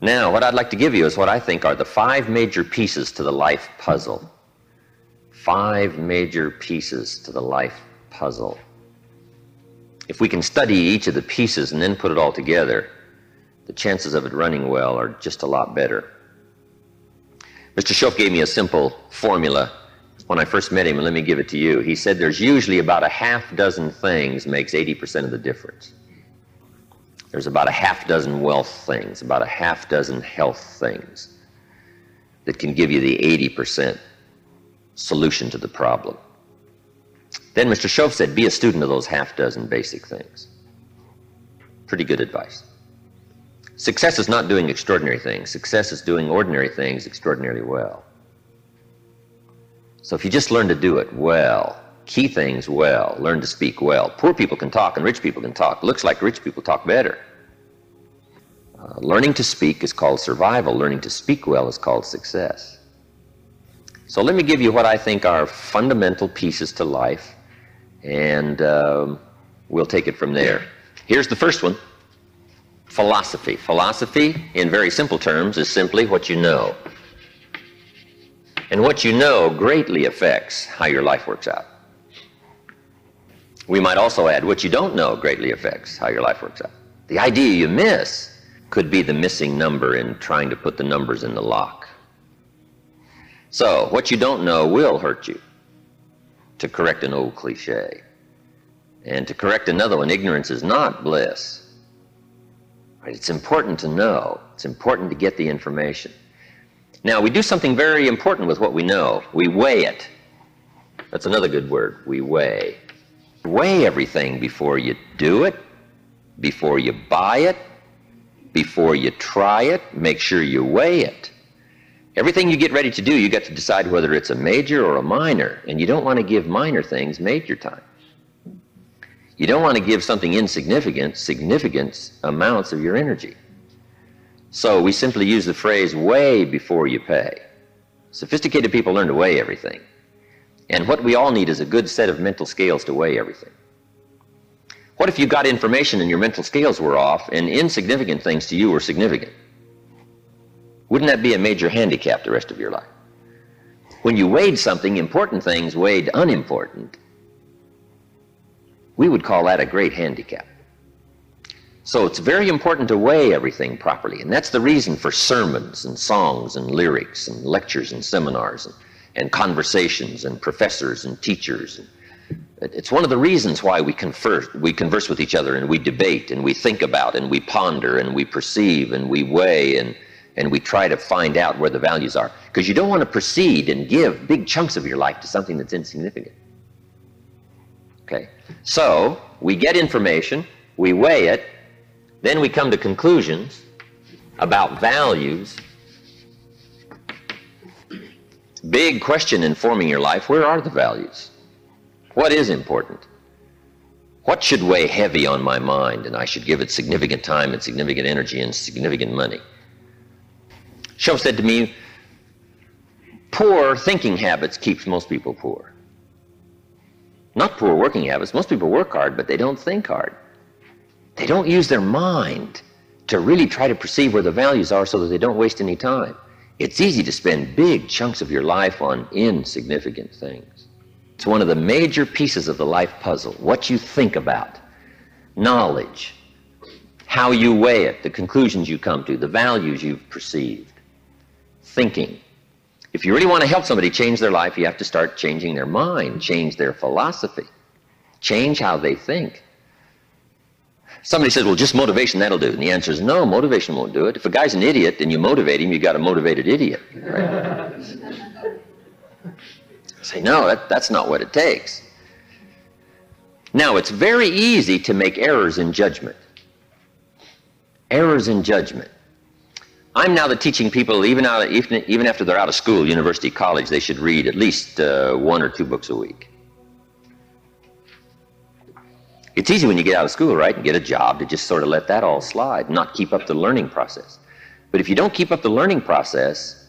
Now, what I'd like to give you is what I think are the five major pieces to the life puzzle. Five major pieces to the life puzzle. If we can study each of the pieces and then put it all together, the chances of it running well are just a lot better. Mr. Shoaff gave me a simple formula when I first met him, and let me give it to you. He said there's usually about a half dozen things makes 80% of the difference. There's about a half dozen wealth things, about a half dozen health things that can give you the 80% solution to the problem. Then Mr. Shoaff said, be a student of those half dozen basic things. Pretty good advice. Success is not doing extraordinary things. Success is doing ordinary things extraordinarily well. So if you just learn to do it well, key things well, learn to speak well. Poor people can talk and rich people can talk. Looks like rich people talk better. Uh, learning to speak is called survival. Learning to speak well is called success. So let me give you what I think are fundamental pieces to life, and um, we'll take it from there. Here's the first one philosophy. Philosophy, in very simple terms, is simply what you know. And what you know greatly affects how your life works out. We might also add what you don't know greatly affects how your life works out. The idea you miss could be the missing number in trying to put the numbers in the lock. So, what you don't know will hurt you, to correct an old cliche. And to correct another one, ignorance is not bliss. It's important to know. It's important to get the information. Now, we do something very important with what we know. We weigh it. That's another good word. We weigh. Weigh everything before you do it, before you buy it, before you try it. Make sure you weigh it. Everything you get ready to do, you got to decide whether it's a major or a minor, and you don't want to give minor things major time. You don't want to give something insignificant significant amounts of your energy. So we simply use the phrase weigh before you pay. Sophisticated people learn to weigh everything. And what we all need is a good set of mental scales to weigh everything. What if you got information and your mental scales were off and insignificant things to you were significant? Wouldn't that be a major handicap the rest of your life? When you weighed something, important things weighed unimportant. We would call that a great handicap. So it's very important to weigh everything properly, and that's the reason for sermons and songs and lyrics and lectures and seminars and, and conversations and professors and teachers. It's one of the reasons why we converse, we converse with each other and we debate and we think about and we ponder and we perceive and we weigh and and we try to find out where the values are. Because you don't want to proceed and give big chunks of your life to something that's insignificant. Okay? So, we get information, we weigh it, then we come to conclusions about values. Big question in forming your life where are the values? What is important? What should weigh heavy on my mind and I should give it significant time and significant energy and significant money? Shoaff said to me, poor thinking habits keeps most people poor. Not poor working habits. Most people work hard, but they don't think hard. They don't use their mind to really try to perceive where the values are so that they don't waste any time. It's easy to spend big chunks of your life on insignificant things. It's one of the major pieces of the life puzzle, what you think about, knowledge, how you weigh it, the conclusions you come to, the values you've perceived thinking. If you really want to help somebody change their life, you have to start changing their mind, change their philosophy, change how they think. Somebody says, well, just motivation, that'll do. And the answer is no, motivation won't do it. If a guy's an idiot and you motivate him, you got a motivated idiot. Right? Say, no, that, that's not what it takes. Now, it's very easy to make errors in judgment. Errors in judgment. I'm now the teaching people, even, out, even, even after they're out of school, university, college, they should read at least uh, one or two books a week. It's easy when you get out of school, right, and get a job to just sort of let that all slide, not keep up the learning process. But if you don't keep up the learning process,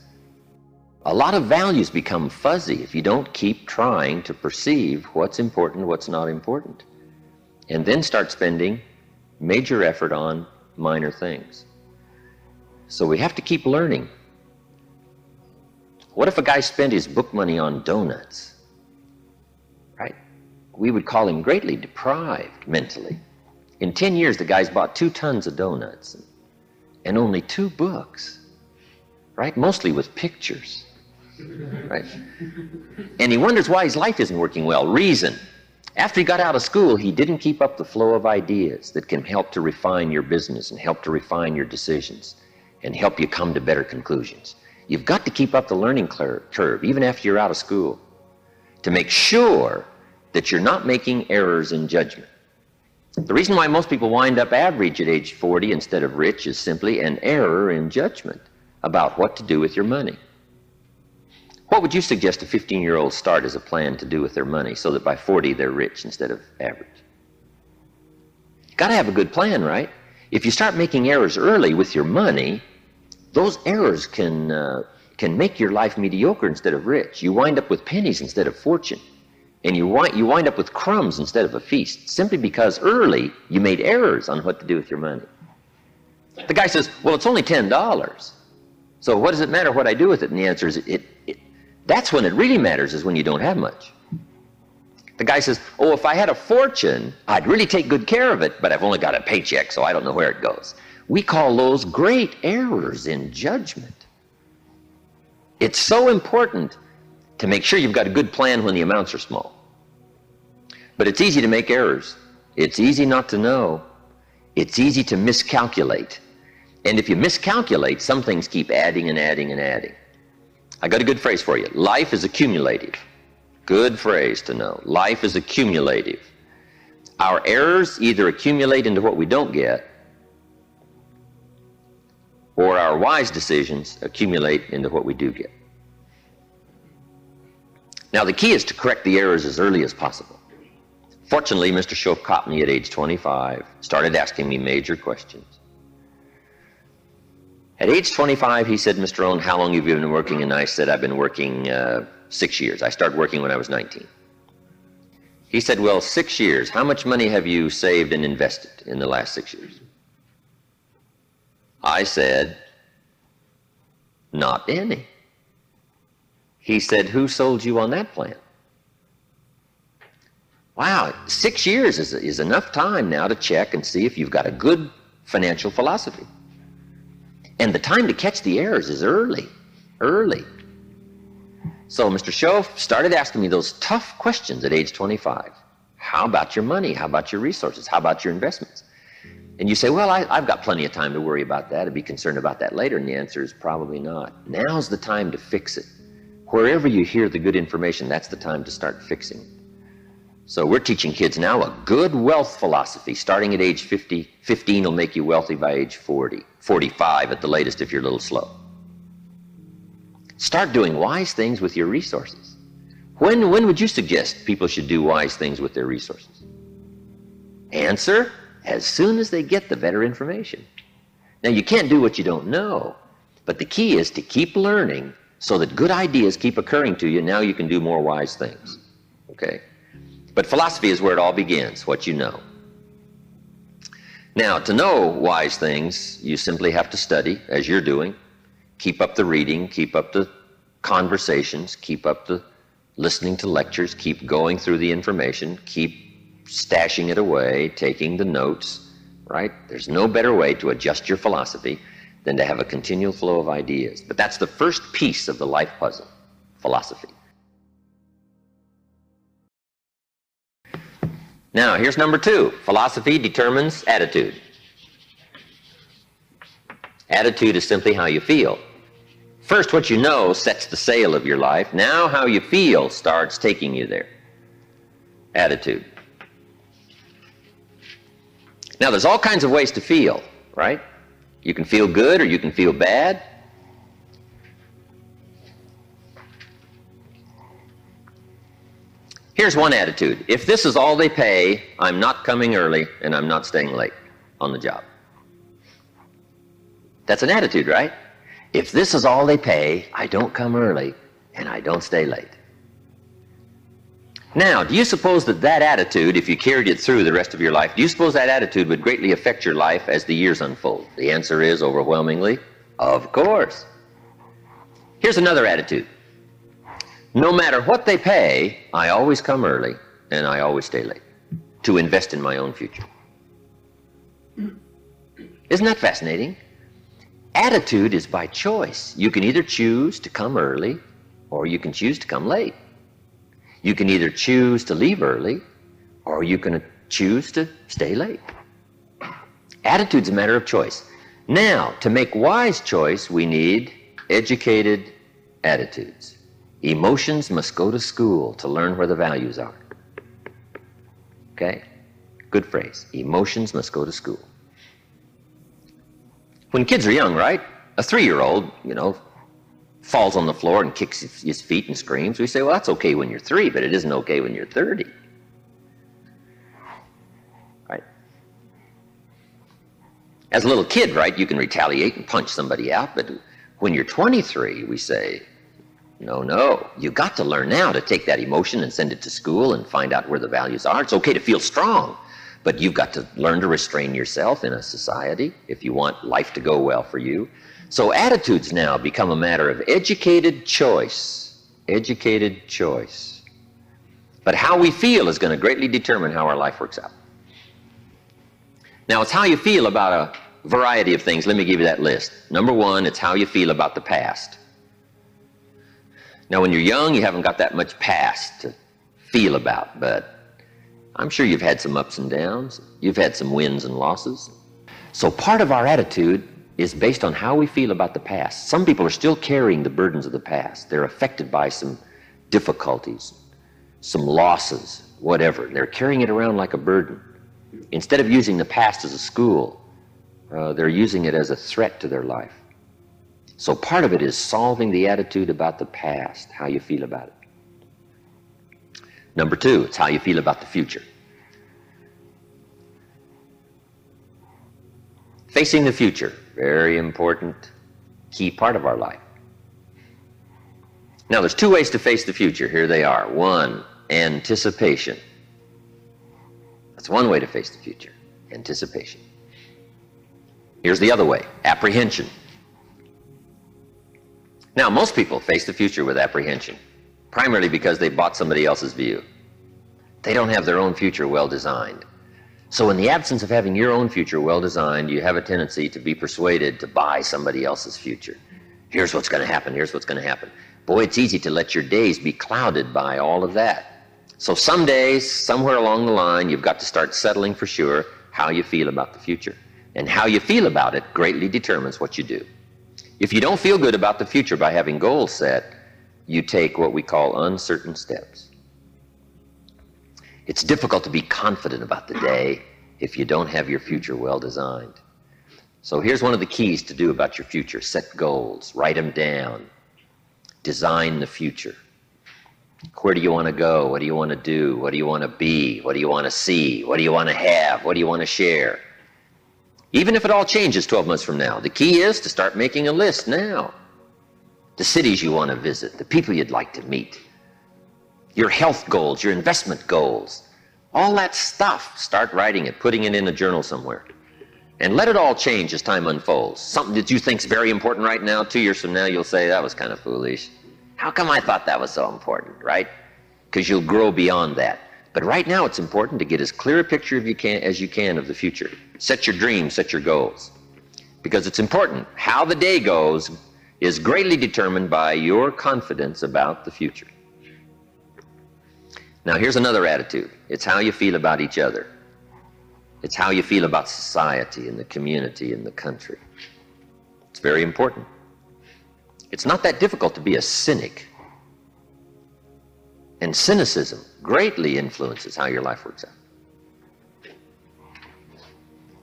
a lot of values become fuzzy if you don't keep trying to perceive what's important, what's not important, and then start spending major effort on minor things. So we have to keep learning. What if a guy spent his book money on donuts? We would call him greatly deprived mentally. In 10 years, the guy's bought two tons of donuts and only two books, right? Mostly with pictures, right? And he wonders why his life isn't working well. Reason. After he got out of school, he didn't keep up the flow of ideas that can help to refine your business and help to refine your decisions and help you come to better conclusions. You've got to keep up the learning curve, even after you're out of school, to make sure that you're not making errors in judgment. The reason why most people wind up average at age 40 instead of rich is simply an error in judgment about what to do with your money. What would you suggest a 15 year old start as a plan to do with their money so that by 40 they're rich instead of average? Got to have a good plan, right? If you start making errors early with your money, those errors can, uh, can make your life mediocre instead of rich. You wind up with pennies instead of fortune. And you wind, you wind up with crumbs instead of a feast, simply because early you made errors on what to do with your money. The guy says, Well, it's only $10. So what does it matter what I do with it? And the answer is, it, it, That's when it really matters, is when you don't have much. The guy says, Oh, if I had a fortune, I'd really take good care of it, but I've only got a paycheck, so I don't know where it goes. We call those great errors in judgment. It's so important to make sure you've got a good plan when the amounts are small. But it's easy to make errors. It's easy not to know. It's easy to miscalculate. And if you miscalculate, some things keep adding and adding and adding. I got a good phrase for you. Life is accumulative. Good phrase to know. Life is accumulative. Our errors either accumulate into what we don't get, or our wise decisions accumulate into what we do get. Now, the key is to correct the errors as early as possible. Fortunately, Mr. Shoaff caught me at age 25, started asking me major questions. At age 25, he said, Mr. Rohn, how long have you been working? And I said, I've been working uh, six years. I started working when I was 19. He said, Well, six years. How much money have you saved and invested in the last six years? I said, Not any. He said, Who sold you on that plan? Wow, six years is, is enough time now to check and see if you've got a good financial philosophy. And the time to catch the errors is early, early. So Mr. Shoaff started asking me those tough questions at age 25. How about your money? How about your resources? How about your investments? And you say, well, I, have got plenty of time to worry about that and be concerned about that later. And the answer is probably not. Now's the time to fix it. Wherever you hear the good information, that's the time to start fixing. So we're teaching kids now a good wealth philosophy. Starting at age 50, 15 will make you wealthy by age 40, 45 at the latest if you're a little slow. Start doing wise things with your resources. When, when would you suggest people should do wise things with their resources? Answer as soon as they get the better information. Now, you can't do what you don't know, but the key is to keep learning so that good ideas keep occurring to you. Now you can do more wise things. Okay? But philosophy is where it all begins, what you know. Now, to know wise things, you simply have to study, as you're doing. Keep up the reading, keep up the conversations, keep up the listening to lectures, keep going through the information, keep stashing it away, taking the notes, right? There's no better way to adjust your philosophy than to have a continual flow of ideas. But that's the first piece of the life puzzle philosophy. Now, here's number two philosophy determines attitude. Attitude is simply how you feel. First, what you know sets the sail of your life. Now, how you feel starts taking you there. Attitude. Now, there's all kinds of ways to feel, right? You can feel good or you can feel bad. Here's one attitude. If this is all they pay, I'm not coming early and I'm not staying late on the job. That's an attitude, right? If this is all they pay, I don't come early and I don't stay late. Now, do you suppose that that attitude, if you carried it through the rest of your life, do you suppose that attitude would greatly affect your life as the years unfold? The answer is overwhelmingly Of course. Here's another attitude. No matter what they pay, I always come early and I always stay late to invest in my own future. Isn't that fascinating? Attitude is by choice. You can either choose to come early or you can choose to come late. You can either choose to leave early or you can choose to stay late. Attitude's a matter of choice. Now, to make wise choice, we need educated attitudes. Emotions must go to school to learn where the values are. Okay? Good phrase. Emotions must go to school. When kids are young, right? A three year old, you know, falls on the floor and kicks his feet and screams. We say, well, that's okay when you're three, but it isn't okay when you're 30. Right? As a little kid, right, you can retaliate and punch somebody out, but when you're 23, we say, no, no, you got to learn now to take that emotion and send it to school and find out where the values are. It's okay to feel strong, but you've got to learn to restrain yourself in a society if you want life to go well for you. So attitudes now become a matter of educated choice. Educated choice. But how we feel is going to greatly determine how our life works out. Now, it's how you feel about a variety of things. Let me give you that list. Number one, it's how you feel about the past. Now, when you're young, you haven't got that much past to feel about, but I'm sure you've had some ups and downs. You've had some wins and losses. So part of our attitude is based on how we feel about the past. Some people are still carrying the burdens of the past. They're affected by some difficulties, some losses, whatever. They're carrying it around like a burden. Instead of using the past as a school, uh, they're using it as a threat to their life. So part of it is solving the attitude about the past, how you feel about it. Number two, it's how you feel about the future. Facing the future, very important, key part of our life. Now, there's two ways to face the future. Here they are. One, anticipation. That's one way to face the future, anticipation. Here's the other way, apprehension. Now, most people face the future with apprehension, primarily because they bought somebody else's view. They don't have their own future well designed. So in the absence of having your own future well designed, you have a tendency to be persuaded to buy somebody else's future. Here's what's going to happen. Here's what's going to happen. Boy, it's easy to let your days be clouded by all of that. So some days, somewhere along the line, you've got to start settling for sure how you feel about the future. And how you feel about it greatly determines what you do. If you don't feel good about the future by having goals set, you take what we call uncertain steps. It's difficult to be confident about the day if you don't have your future well designed. So here's one of the keys to do about your future. Set goals, write them down, design the future. Where do you want to go? What do you want to do? What do you want to be? What do you want to see? What do you want to have? What do you want to share? Even if it all changes 12 months from now, the key is to start making a list now. The cities you want to visit, the people you'd like to meet, your health goals, your investment goals, all that stuff. Start writing it, putting it in a journal somewhere. And let it all change as time unfolds. Something that you think is very important right now, two years from now, you'll say, that was kind of foolish. How come I thought that was so important, right? Because you'll grow beyond that. But right now, it's important to get as clear a picture of you can, as you can of the future. Set your dreams, set your goals. Because it's important. How the day goes is greatly determined by your confidence about the future. Now, here's another attitude it's how you feel about each other, it's how you feel about society and the community and the country. It's very important. It's not that difficult to be a cynic. And cynicism greatly influences how your life works out.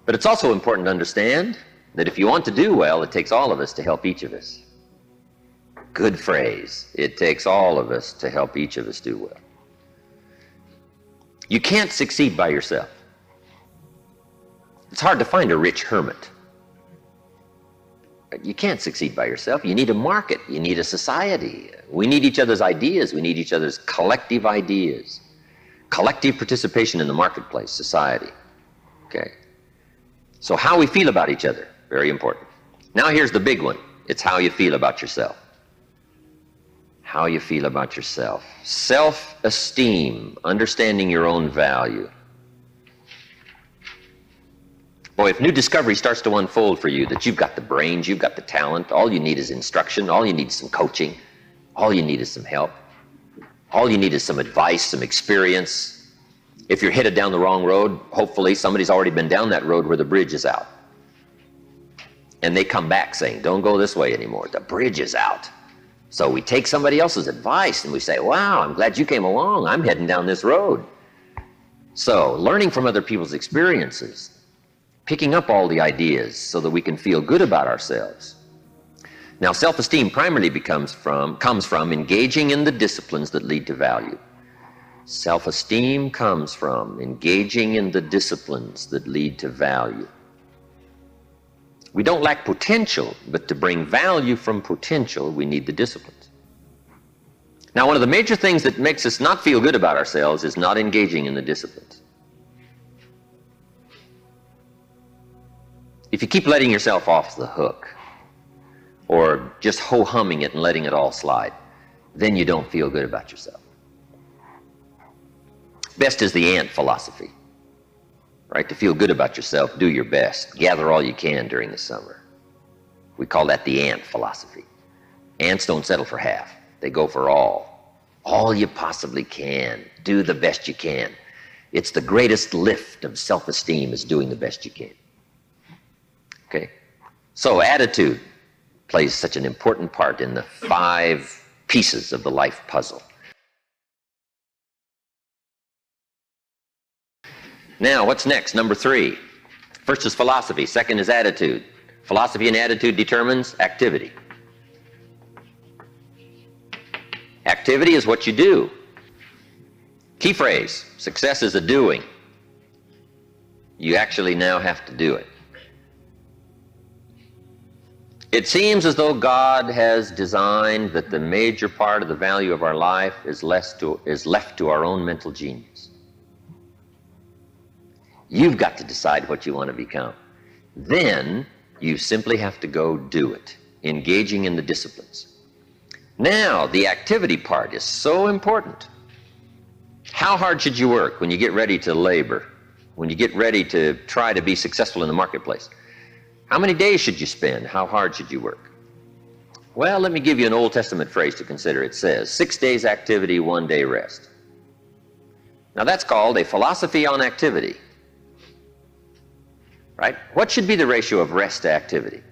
But it's also important to understand that if you want to do well, it takes all of us to help each of us. Good phrase. It takes all of us to help each of us do well. You can't succeed by yourself. It's hard to find a rich hermit. You can't succeed by yourself. You need a market. You need a society. We need each other's ideas. We need each other's collective ideas. Collective participation in the marketplace, society. Okay? So how we feel about each other, very important. Now here's the big one. It's how you feel about yourself. How you feel about yourself. Self esteem, understanding your own value. Boy, if new discovery starts to unfold for you that you've got the brains, you've got the talent, all you need is instruction, all you need is some coaching, all you need is some help, all you need is some advice, some experience. If you're headed down the wrong road, hopefully somebody's already been down that road where the bridge is out. And they come back saying, Don't go this way anymore. The bridge is out. So we take somebody else's advice and we say, Wow, I'm glad you came along. I'm heading down this road. So, learning from other people's experiences picking up all the ideas so that we can feel good about ourselves. Now, self-esteem primarily becomes from, comes from engaging in the disciplines that lead to value. Self-esteem comes from engaging in the disciplines that lead to value. We don't lack potential, but to bring value from potential, we need the disciplines. Now, one of the major things that makes us not feel good about ourselves is not engaging in the disciplines. If you keep letting yourself off the hook or just ho humming it and letting it all slide, then you don't feel good about yourself. Best is the ant philosophy, right? To feel good about yourself, do your best. Gather all you can during the summer. We call that the ant philosophy. Ants don't settle for half, they go for all. All you possibly can. Do the best you can. It's the greatest lift of self esteem is doing the best you can. Okay? So attitude plays such an important part in the five pieces of the life puzzle. Now, what's next? Number three. First is philosophy, second is attitude. Philosophy and attitude determines activity. Activity is what you do. Key phrase success is a doing. You actually now have to do it. It seems as though God has designed that the major part of the value of our life is, less to, is left to our own mental genius. You've got to decide what you want to become. Then you simply have to go do it, engaging in the disciplines. Now, the activity part is so important. How hard should you work when you get ready to labor, when you get ready to try to be successful in the marketplace? How many days should you spend? How hard should you work? Well, let me give you an Old Testament phrase to consider. It says, six days activity, one day rest. Now that's called a philosophy on activity. Right? What should be the ratio of rest to activity?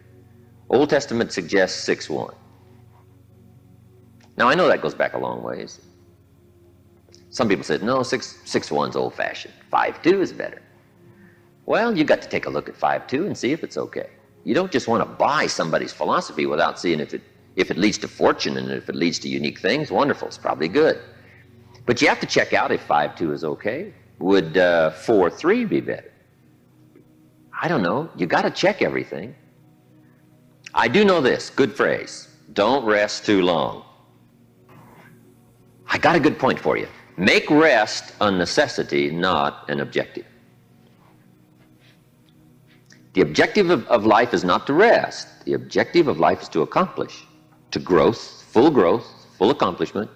Old Testament suggests 6 1. Now I know that goes back a long ways. Some people said, no, 6, six 1's old fashioned. 5 2 is better. Well, you got to take a look at 5 2 and see if it's okay. You don't just want to buy somebody's philosophy without seeing if it, if it leads to fortune and if it leads to unique things. Wonderful, it's probably good. But you have to check out if 5 2 is okay. Would uh, 4.3 be better? I don't know. You got to check everything. I do know this good phrase don't rest too long. I got a good point for you. Make rest a necessity, not an objective. The objective of, of life is not to rest. The objective of life is to accomplish, to growth, full growth, full accomplishment,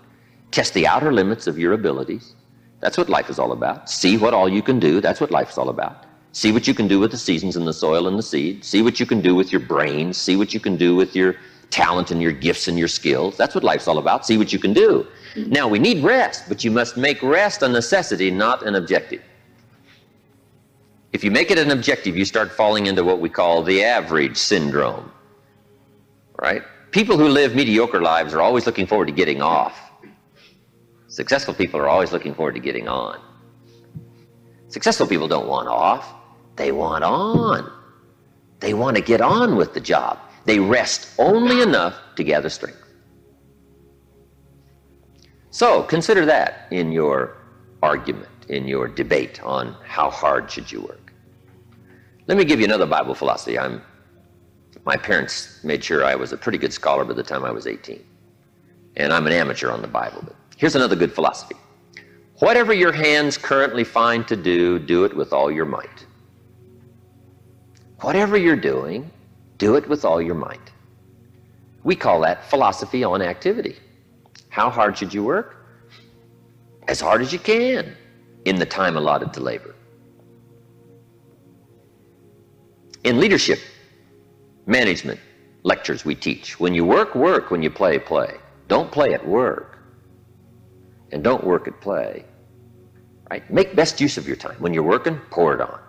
test the outer limits of your abilities. That's what life is all about. See what all you can do. That's what life is all about. See what you can do with the seasons and the soil and the seed. See what you can do with your brains. See what you can do with your talent and your gifts and your skills. That's what life's all about. See what you can do. Mm-hmm. Now, we need rest, but you must make rest a necessity, not an objective. If you make it an objective, you start falling into what we call the average syndrome. Right? People who live mediocre lives are always looking forward to getting off. Successful people are always looking forward to getting on. Successful people don't want off, they want on. They want to get on with the job. They rest only enough to gather strength. So consider that in your argument in your debate on how hard should you work. Let me give you another Bible philosophy. I'm, my parents made sure I was a pretty good scholar by the time I was 18. And I'm an amateur on the Bible. But here's another good philosophy. Whatever your hands currently find to do, do it with all your might. Whatever you're doing, do it with all your might. We call that philosophy on activity. How hard should you work? As hard as you can in the time allotted to labor. In leadership, management, lectures we teach, when you work, work. When you play, play. Don't play at work. And don't work at play. Right? Make best use of your time. When you're working, pour it on.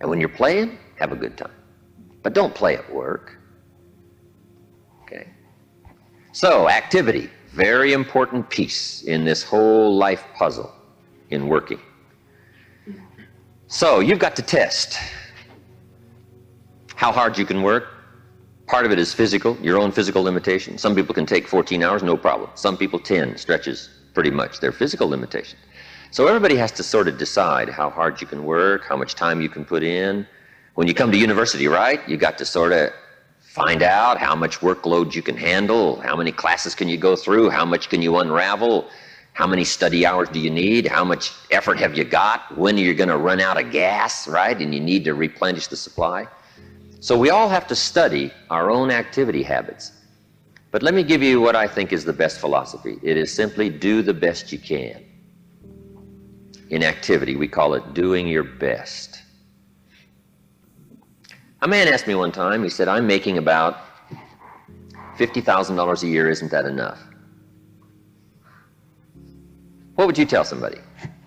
And when you're playing, have a good time. But don't play at work. Okay? So, activity, very important piece in this whole life puzzle in working. So, you've got to test how hard you can work. Part of it is physical, your own physical limitation. Some people can take 14 hours, no problem. Some people 10 stretches pretty much their physical limitation. So everybody has to sort of decide how hard you can work, how much time you can put in. When you come to university, right, you got to sort of find out how much workload you can handle, how many classes can you go through, how much can you unravel, how many study hours do you need, how much effort have you got, when are you going to run out of gas, right, and you need to replenish the supply. So we all have to study our own activity habits. But let me give you what I think is the best philosophy. It is simply do the best you can in activity. We call it doing your best. A man asked me one time, he said, I'm making about $50,000 a year. Isn't that enough? What would you tell somebody?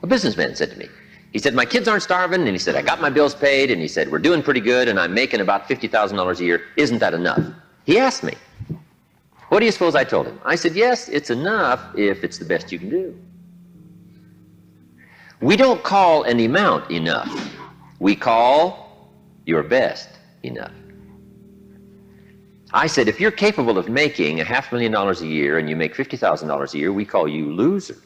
A businessman said to me. He said, My kids aren't starving. And he said, I got my bills paid. And he said, We're doing pretty good. And I'm making about $50,000 a year. Isn't that enough? He asked me. What do you suppose I told him? I said, Yes, it's enough if it's the best you can do. We don't call an amount enough. We call your best enough. I said, if you're capable of making a half million dollars a year and you make $50,000 a year, we call you loser.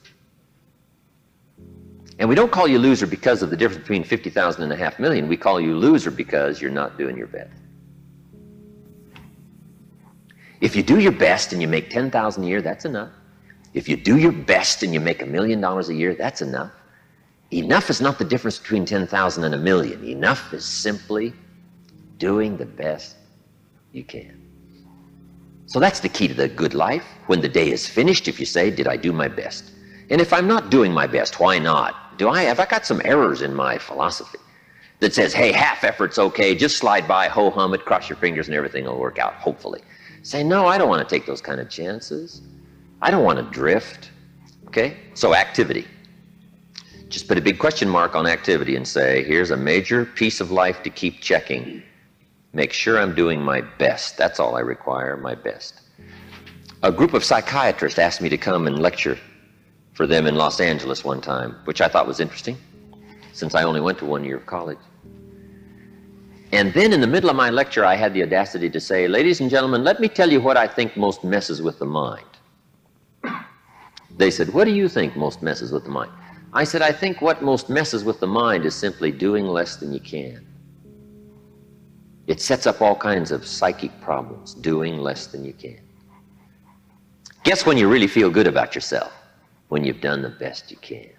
And we don't call you loser because of the difference between 50,000 and a half million. We call you loser because you're not doing your best. If you do your best and you make 10,000 a year, that's enough. If you do your best and you make a million dollars a year, that's enough. Enough is not the difference between 10,000 and a million. Enough is simply doing the best you can. So that's the key to the good life. When the day is finished, if you say, Did I do my best? And if I'm not doing my best, why not? Do I have I got some errors in my philosophy that says, hey, half effort's okay, just slide by, ho hum it, cross your fingers, and everything will work out, hopefully. Say, no, I don't want to take those kind of chances. I don't want to drift. Okay? So activity. Just put a big question mark on activity and say, here's a major piece of life to keep checking. Make sure I'm doing my best. That's all I require, my best. A group of psychiatrists asked me to come and lecture for them in Los Angeles one time, which I thought was interesting, since I only went to one year of college. And then in the middle of my lecture, I had the audacity to say, Ladies and gentlemen, let me tell you what I think most messes with the mind. They said, What do you think most messes with the mind? I said, I think what most messes with the mind is simply doing less than you can. It sets up all kinds of psychic problems, doing less than you can. Guess when you really feel good about yourself? When you've done the best you can.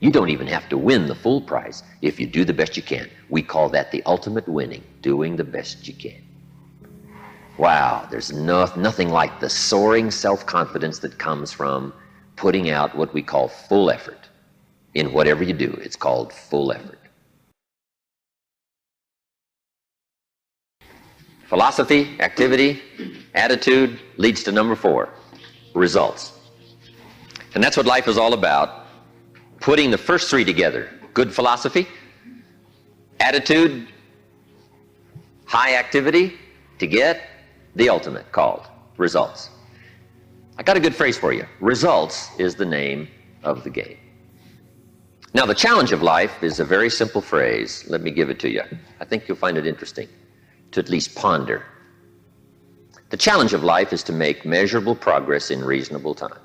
You don't even have to win the full prize if you do the best you can. We call that the ultimate winning, doing the best you can. Wow, there's no, nothing like the soaring self confidence that comes from putting out what we call full effort in whatever you do. It's called full effort. Philosophy, activity, attitude leads to number four results. And that's what life is all about putting the first three together good philosophy, attitude, high activity to get the ultimate called results. I got a good phrase for you. Results is the name of the game. Now, the challenge of life is a very simple phrase. Let me give it to you. I think you'll find it interesting to at least ponder. The challenge of life is to make measurable progress in reasonable time.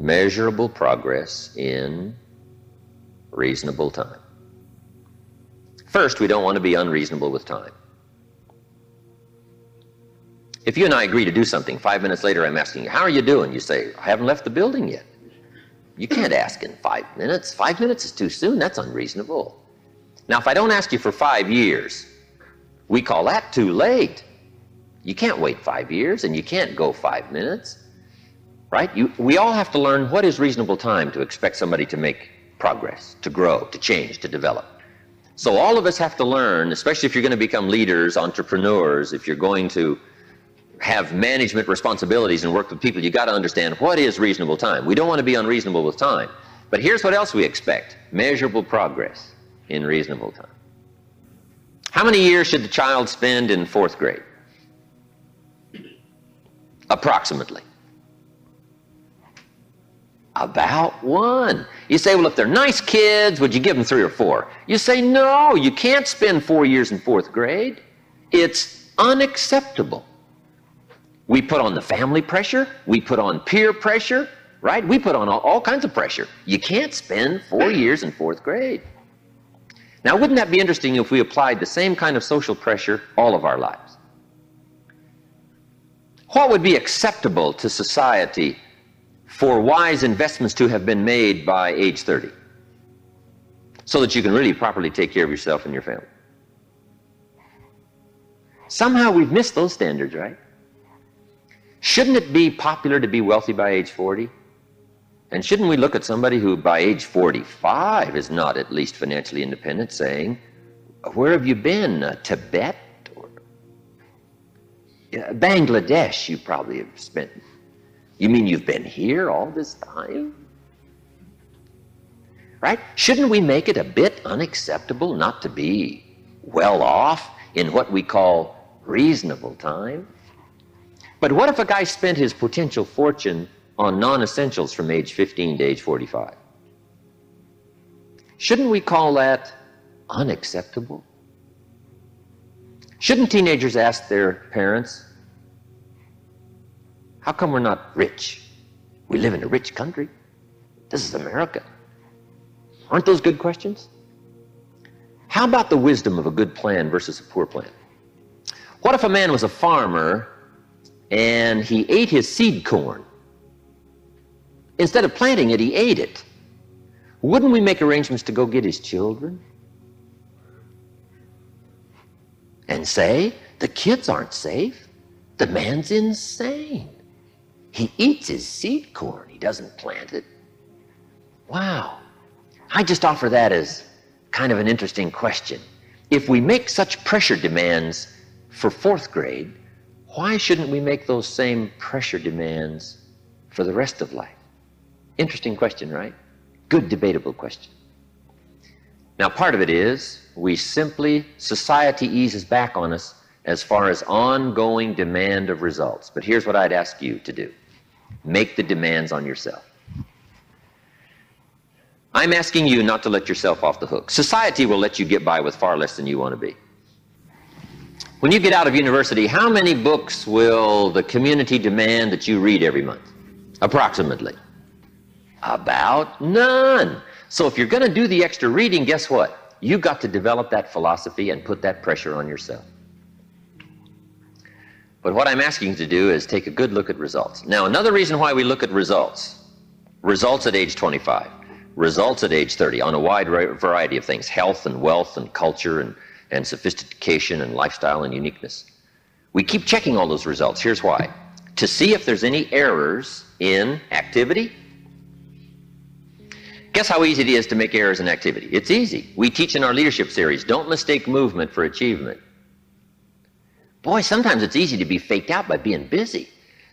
Measurable progress in reasonable time. First, we don't want to be unreasonable with time. If you and I agree to do something, five minutes later I'm asking you, How are you doing? You say, I haven't left the building yet. You can't ask in five minutes. Five minutes is too soon. That's unreasonable. Now, if I don't ask you for five years, we call that too late. You can't wait five years and you can't go five minutes, right? You, we all have to learn what is reasonable time to expect somebody to make progress, to grow, to change, to develop. So all of us have to learn, especially if you're going to become leaders, entrepreneurs, if you're going to have management responsibilities and work with people, you got to understand what is reasonable time. We don't want to be unreasonable with time. But here's what else we expect measurable progress in reasonable time. How many years should the child spend in fourth grade? Approximately. About one. You say, well, if they're nice kids, would you give them three or four? You say, no, you can't spend four years in fourth grade. It's unacceptable. We put on the family pressure, we put on peer pressure, right? We put on all, all kinds of pressure. You can't spend four years in fourth grade. Now, wouldn't that be interesting if we applied the same kind of social pressure all of our lives? What would be acceptable to society for wise investments to have been made by age 30 so that you can really properly take care of yourself and your family? Somehow we've missed those standards, right? Shouldn't it be popular to be wealthy by age 40? And shouldn't we look at somebody who by age 45 is not at least financially independent saying, where have you been? Uh, Tibet? Or uh, Bangladesh you probably have spent. You mean you've been here all this time? Right? Shouldn't we make it a bit unacceptable not to be well off in what we call reasonable time? But what if a guy spent his potential fortune on non essentials from age 15 to age 45? Shouldn't we call that unacceptable? Shouldn't teenagers ask their parents, How come we're not rich? We live in a rich country. This is America. Aren't those good questions? How about the wisdom of a good plan versus a poor plan? What if a man was a farmer and he ate his seed corn. Instead of planting it, he ate it. Wouldn't we make arrangements to go get his children? And say, the kids aren't safe. The man's insane. He eats his seed corn, he doesn't plant it. Wow. I just offer that as kind of an interesting question. If we make such pressure demands for fourth grade, why shouldn't we make those same pressure demands for the rest of life? Interesting question, right? Good debatable question. Now, part of it is we simply, society eases back on us as far as ongoing demand of results. But here's what I'd ask you to do make the demands on yourself. I'm asking you not to let yourself off the hook. Society will let you get by with far less than you want to be. When you get out of university, how many books will the community demand that you read every month? Approximately. About none. So if you're going to do the extra reading, guess what? You've got to develop that philosophy and put that pressure on yourself. But what I'm asking you to do is take a good look at results. Now, another reason why we look at results, results at age 25, results at age 30 on a wide variety of things, health and wealth and culture and and sophistication and lifestyle and uniqueness. We keep checking all those results. Here's why. To see if there's any errors in activity. Guess how easy it is to make errors in activity? It's easy. We teach in our leadership series, don't mistake movement for achievement. Boy, sometimes it's easy to be faked out by being busy.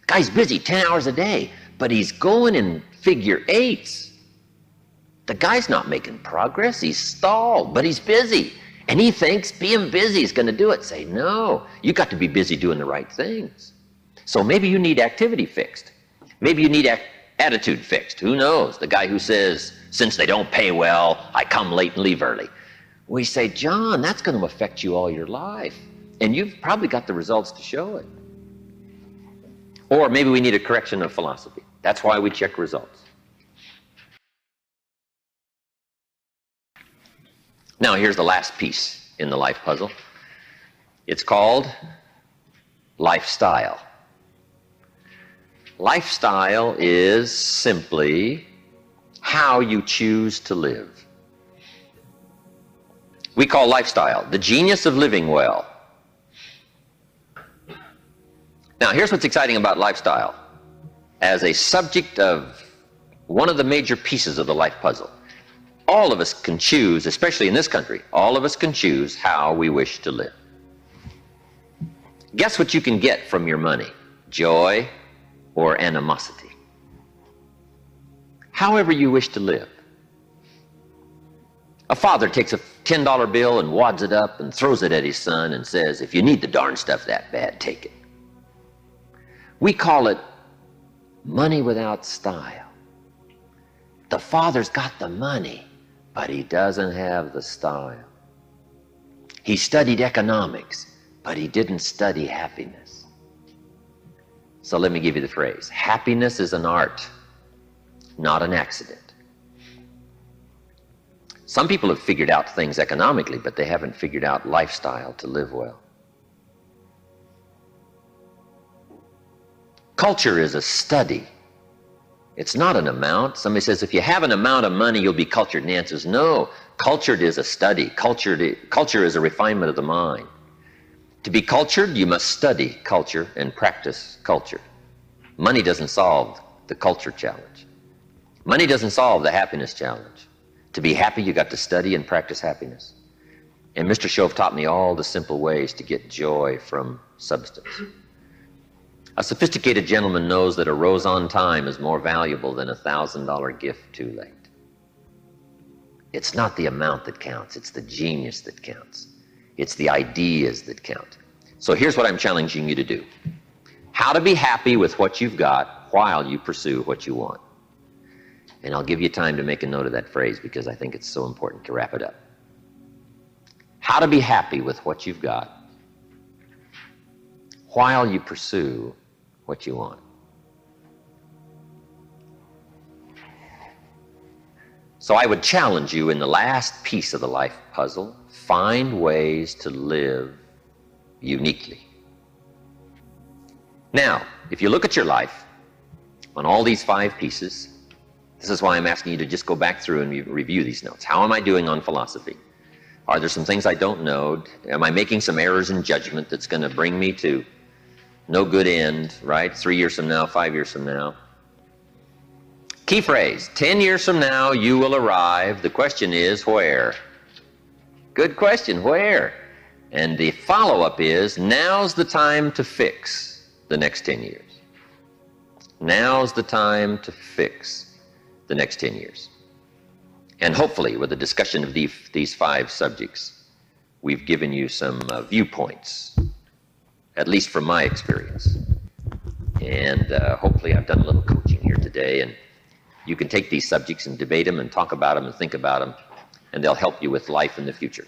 Guy's busy 10 hours a day, but he's going in figure eights. The guy's not making progress. He's stalled, but he's busy. And he thinks being busy is going to do it. Say, no, you got to be busy doing the right things. So maybe you need activity fixed. Maybe you need attitude fixed. Who knows? The guy who says, since they don't pay well, I come late and leave early. We say, John, that's going to affect you all your life. And you've probably got the results to show it. Or maybe we need a correction of philosophy. That's why we check results. Now, here's the last piece in the life puzzle it's called lifestyle. Lifestyle is simply how you choose to live. We call lifestyle the genius of living well. Now, here's what's exciting about lifestyle. As a subject of one of the major pieces of the life puzzle, all of us can choose, especially in this country, all of us can choose how we wish to live. Guess what you can get from your money? Joy or animosity. However you wish to live. A father takes a $10 bill and wads it up and throws it at his son and says, If you need the darn stuff that bad, take it. We call it money without style. The father's got the money, but he doesn't have the style. He studied economics, but he didn't study happiness. So let me give you the phrase happiness is an art, not an accident. Some people have figured out things economically, but they haven't figured out lifestyle to live well. Culture is a study. It's not an amount. Somebody says, if you have an amount of money, you'll be cultured. And the answer is no. Cultured is a study. Cultured, culture is a refinement of the mind. To be cultured, you must study culture and practice culture. Money doesn't solve the culture challenge. Money doesn't solve the happiness challenge. To be happy, you got to study and practice happiness. And Mr. Shoaff taught me all the simple ways to get joy from substance. A sophisticated gentleman knows that a rose on time is more valuable than a thousand dollar gift too late. It's not the amount that counts, it's the genius that counts. It's the ideas that count. So here's what I'm challenging you to do how to be happy with what you've got while you pursue what you want. And I'll give you time to make a note of that phrase because I think it's so important to wrap it up. How to be happy with what you've got while you pursue what you want. So I would challenge you in the last piece of the life puzzle find ways to live uniquely. Now, if you look at your life on all these five pieces, this is why I'm asking you to just go back through and review these notes. How am I doing on philosophy? Are there some things I don't know? Am I making some errors in judgment that's going to bring me to no good end, right? Three years from now, five years from now. Key phrase 10 years from now, you will arrive. The question is, where? Good question, where? And the follow up is, now's the time to fix the next 10 years. Now's the time to fix the next 10 years. And hopefully, with the discussion of these, these five subjects, we've given you some uh, viewpoints, at least from my experience. And uh, hopefully, I've done a little coaching here today, and you can take these subjects and debate them and talk about them and think about them, and they'll help you with life in the future.